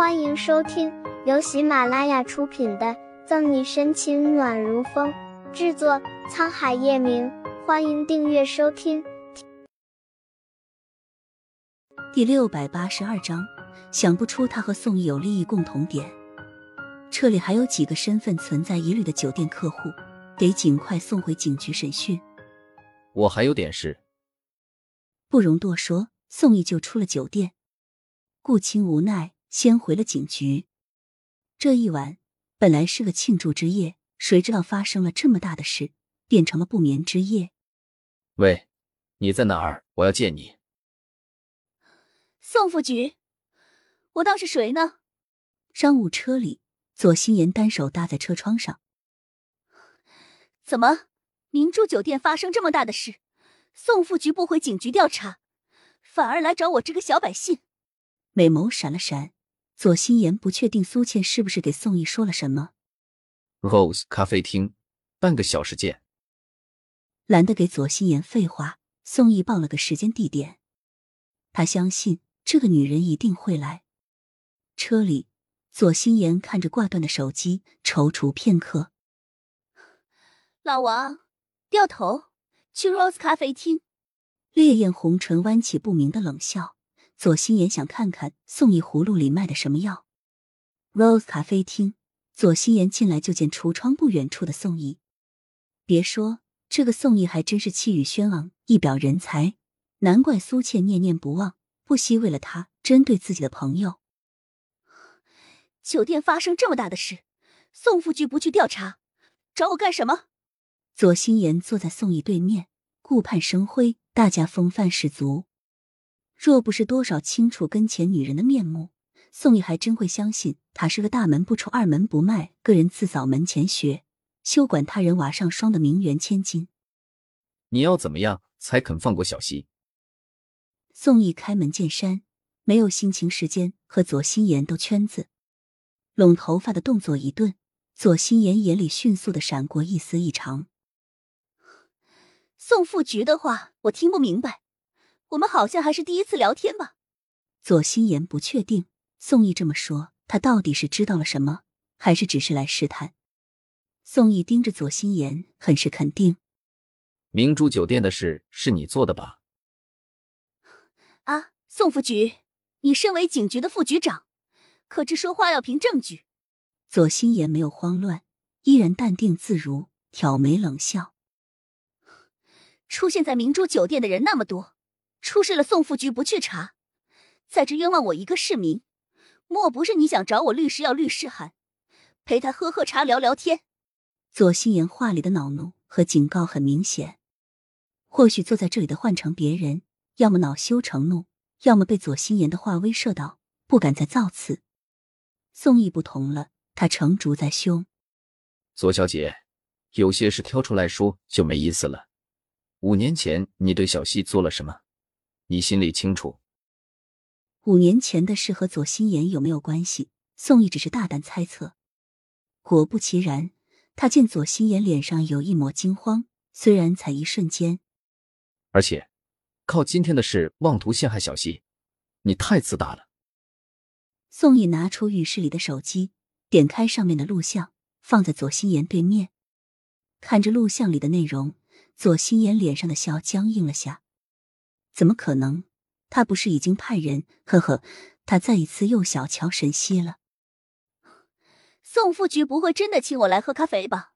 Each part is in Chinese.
欢迎收听由喜马拉雅出品的《赠你深情暖如风》，制作沧海夜明。欢迎订阅收听。第六百八十二章，想不出他和宋毅有利益共同点。这里还有几个身份存在疑虑的酒店客户，得尽快送回警局审讯。我还有点事，不容多说。宋毅就出了酒店，顾青无奈，先回了警局。这一晚本来是个庆祝之夜，谁知道发生了这么大的事，变成了不眠之夜。喂，你在哪儿？我要见你。宋副局，我当是谁呢？商务车里，左心言单手搭在车窗上。怎么，明珠酒店发生这么大的事，宋副局不回警局调查？反而来找我这个小百姓，美眸闪了闪。左心言不确定苏倩是不是给宋毅说了什么。Rose 咖啡厅，半个小时见。懒得给左心言废话，宋毅报了个时间地点。他相信这个女人一定会来。车里，左心言看着挂断的手机，踌躇片刻。老王，掉头去 Rose 咖啡厅。烈焰红唇弯起不明的冷笑，左心言想看看宋毅葫芦里卖的什么药。Rose 咖啡厅，左心言进来就见橱窗不远处的宋毅。别说这个宋毅还真是气宇轩昂，一表人才，难怪苏倩念念不忘，不惜为了他针对自己的朋友。酒店发生这么大的事，宋副局不去调查，找我干什么？左心言坐在宋毅对面，顾盼生辉。大家风范十足，若不是多少清楚跟前女人的面目，宋毅还真会相信她是个大门不出二门不迈、个人自扫门前雪、休管他人瓦上霜的名媛千金。你要怎么样才肯放过小溪？宋毅开门见山，没有心情时间和左心言兜圈子，拢头发的动作一顿，左心言眼里迅速的闪过一丝异常。宋副局的话我听不明白，我们好像还是第一次聊天吧？左心言不确定，宋毅这么说，他到底是知道了什么，还是只是来试探？宋毅盯着左心言，很是肯定。明珠酒店的事是你做的吧？啊，宋副局，你身为警局的副局长，可知说话要凭证据？左心言没有慌乱，依然淡定自如，挑眉冷笑。出现在明珠酒店的人那么多，出事了，宋副局不去查，在这冤枉我一个市民，莫不是你想找我律师要律师函，陪他喝喝茶聊聊天？左心言话里的恼怒和警告很明显，或许坐在这里的换成别人，要么恼羞成怒，要么被左心言的话威慑到，不敢再造次。宋毅不同了，他成竹在胸。左小姐，有些事挑出来说就没意思了。五年前你对小溪做了什么？你心里清楚。五年前的事和左心言有没有关系？宋毅只是大胆猜测。果不其然，他见左心言脸上有一抹惊慌，虽然才一瞬间。而且，靠今天的事妄图陷害小溪，你太自大了。宋毅拿出浴室里的手机，点开上面的录像，放在左心言对面，看着录像里的内容。左心言脸上的笑僵硬了下，怎么可能？他不是已经派人？呵呵，他再一次又小瞧沈西了。宋副局不会真的请我来喝咖啡吧？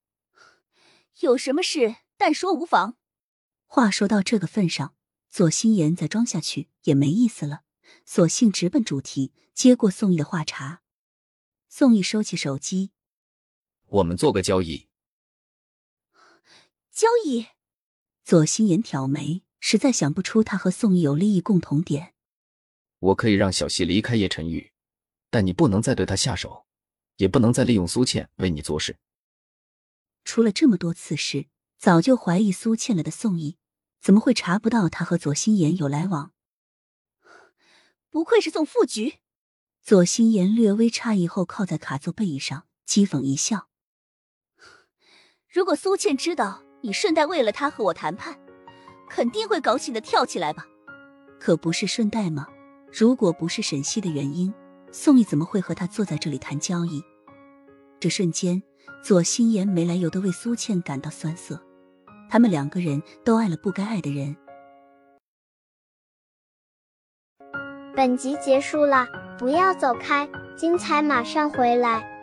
有什么事但说无妨。话说到这个份上，左心言再装下去也没意思了，索性直奔主题，接过宋毅的话茬。宋毅收起手机，我们做个交易。交易。左心言挑眉，实在想不出他和宋毅有利益共同点。我可以让小溪离开叶晨玉，但你不能再对他下手，也不能再利用苏倩为你做事。出了这么多次事，早就怀疑苏倩了的宋毅，怎么会查不到他和左心言有来往？不愧是宋副局。左心言略微诧异后，靠在卡座背椅上，讥讽一笑。如果苏倩知道。你顺带为了他和我谈判，肯定会高兴的跳起来吧？可不是顺带吗？如果不是沈西的原因，宋毅怎么会和他坐在这里谈交易？这瞬间，左心言没来由的为苏倩感到酸涩。他们两个人都爱了不该爱的人。本集结束了，不要走开，精彩马上回来。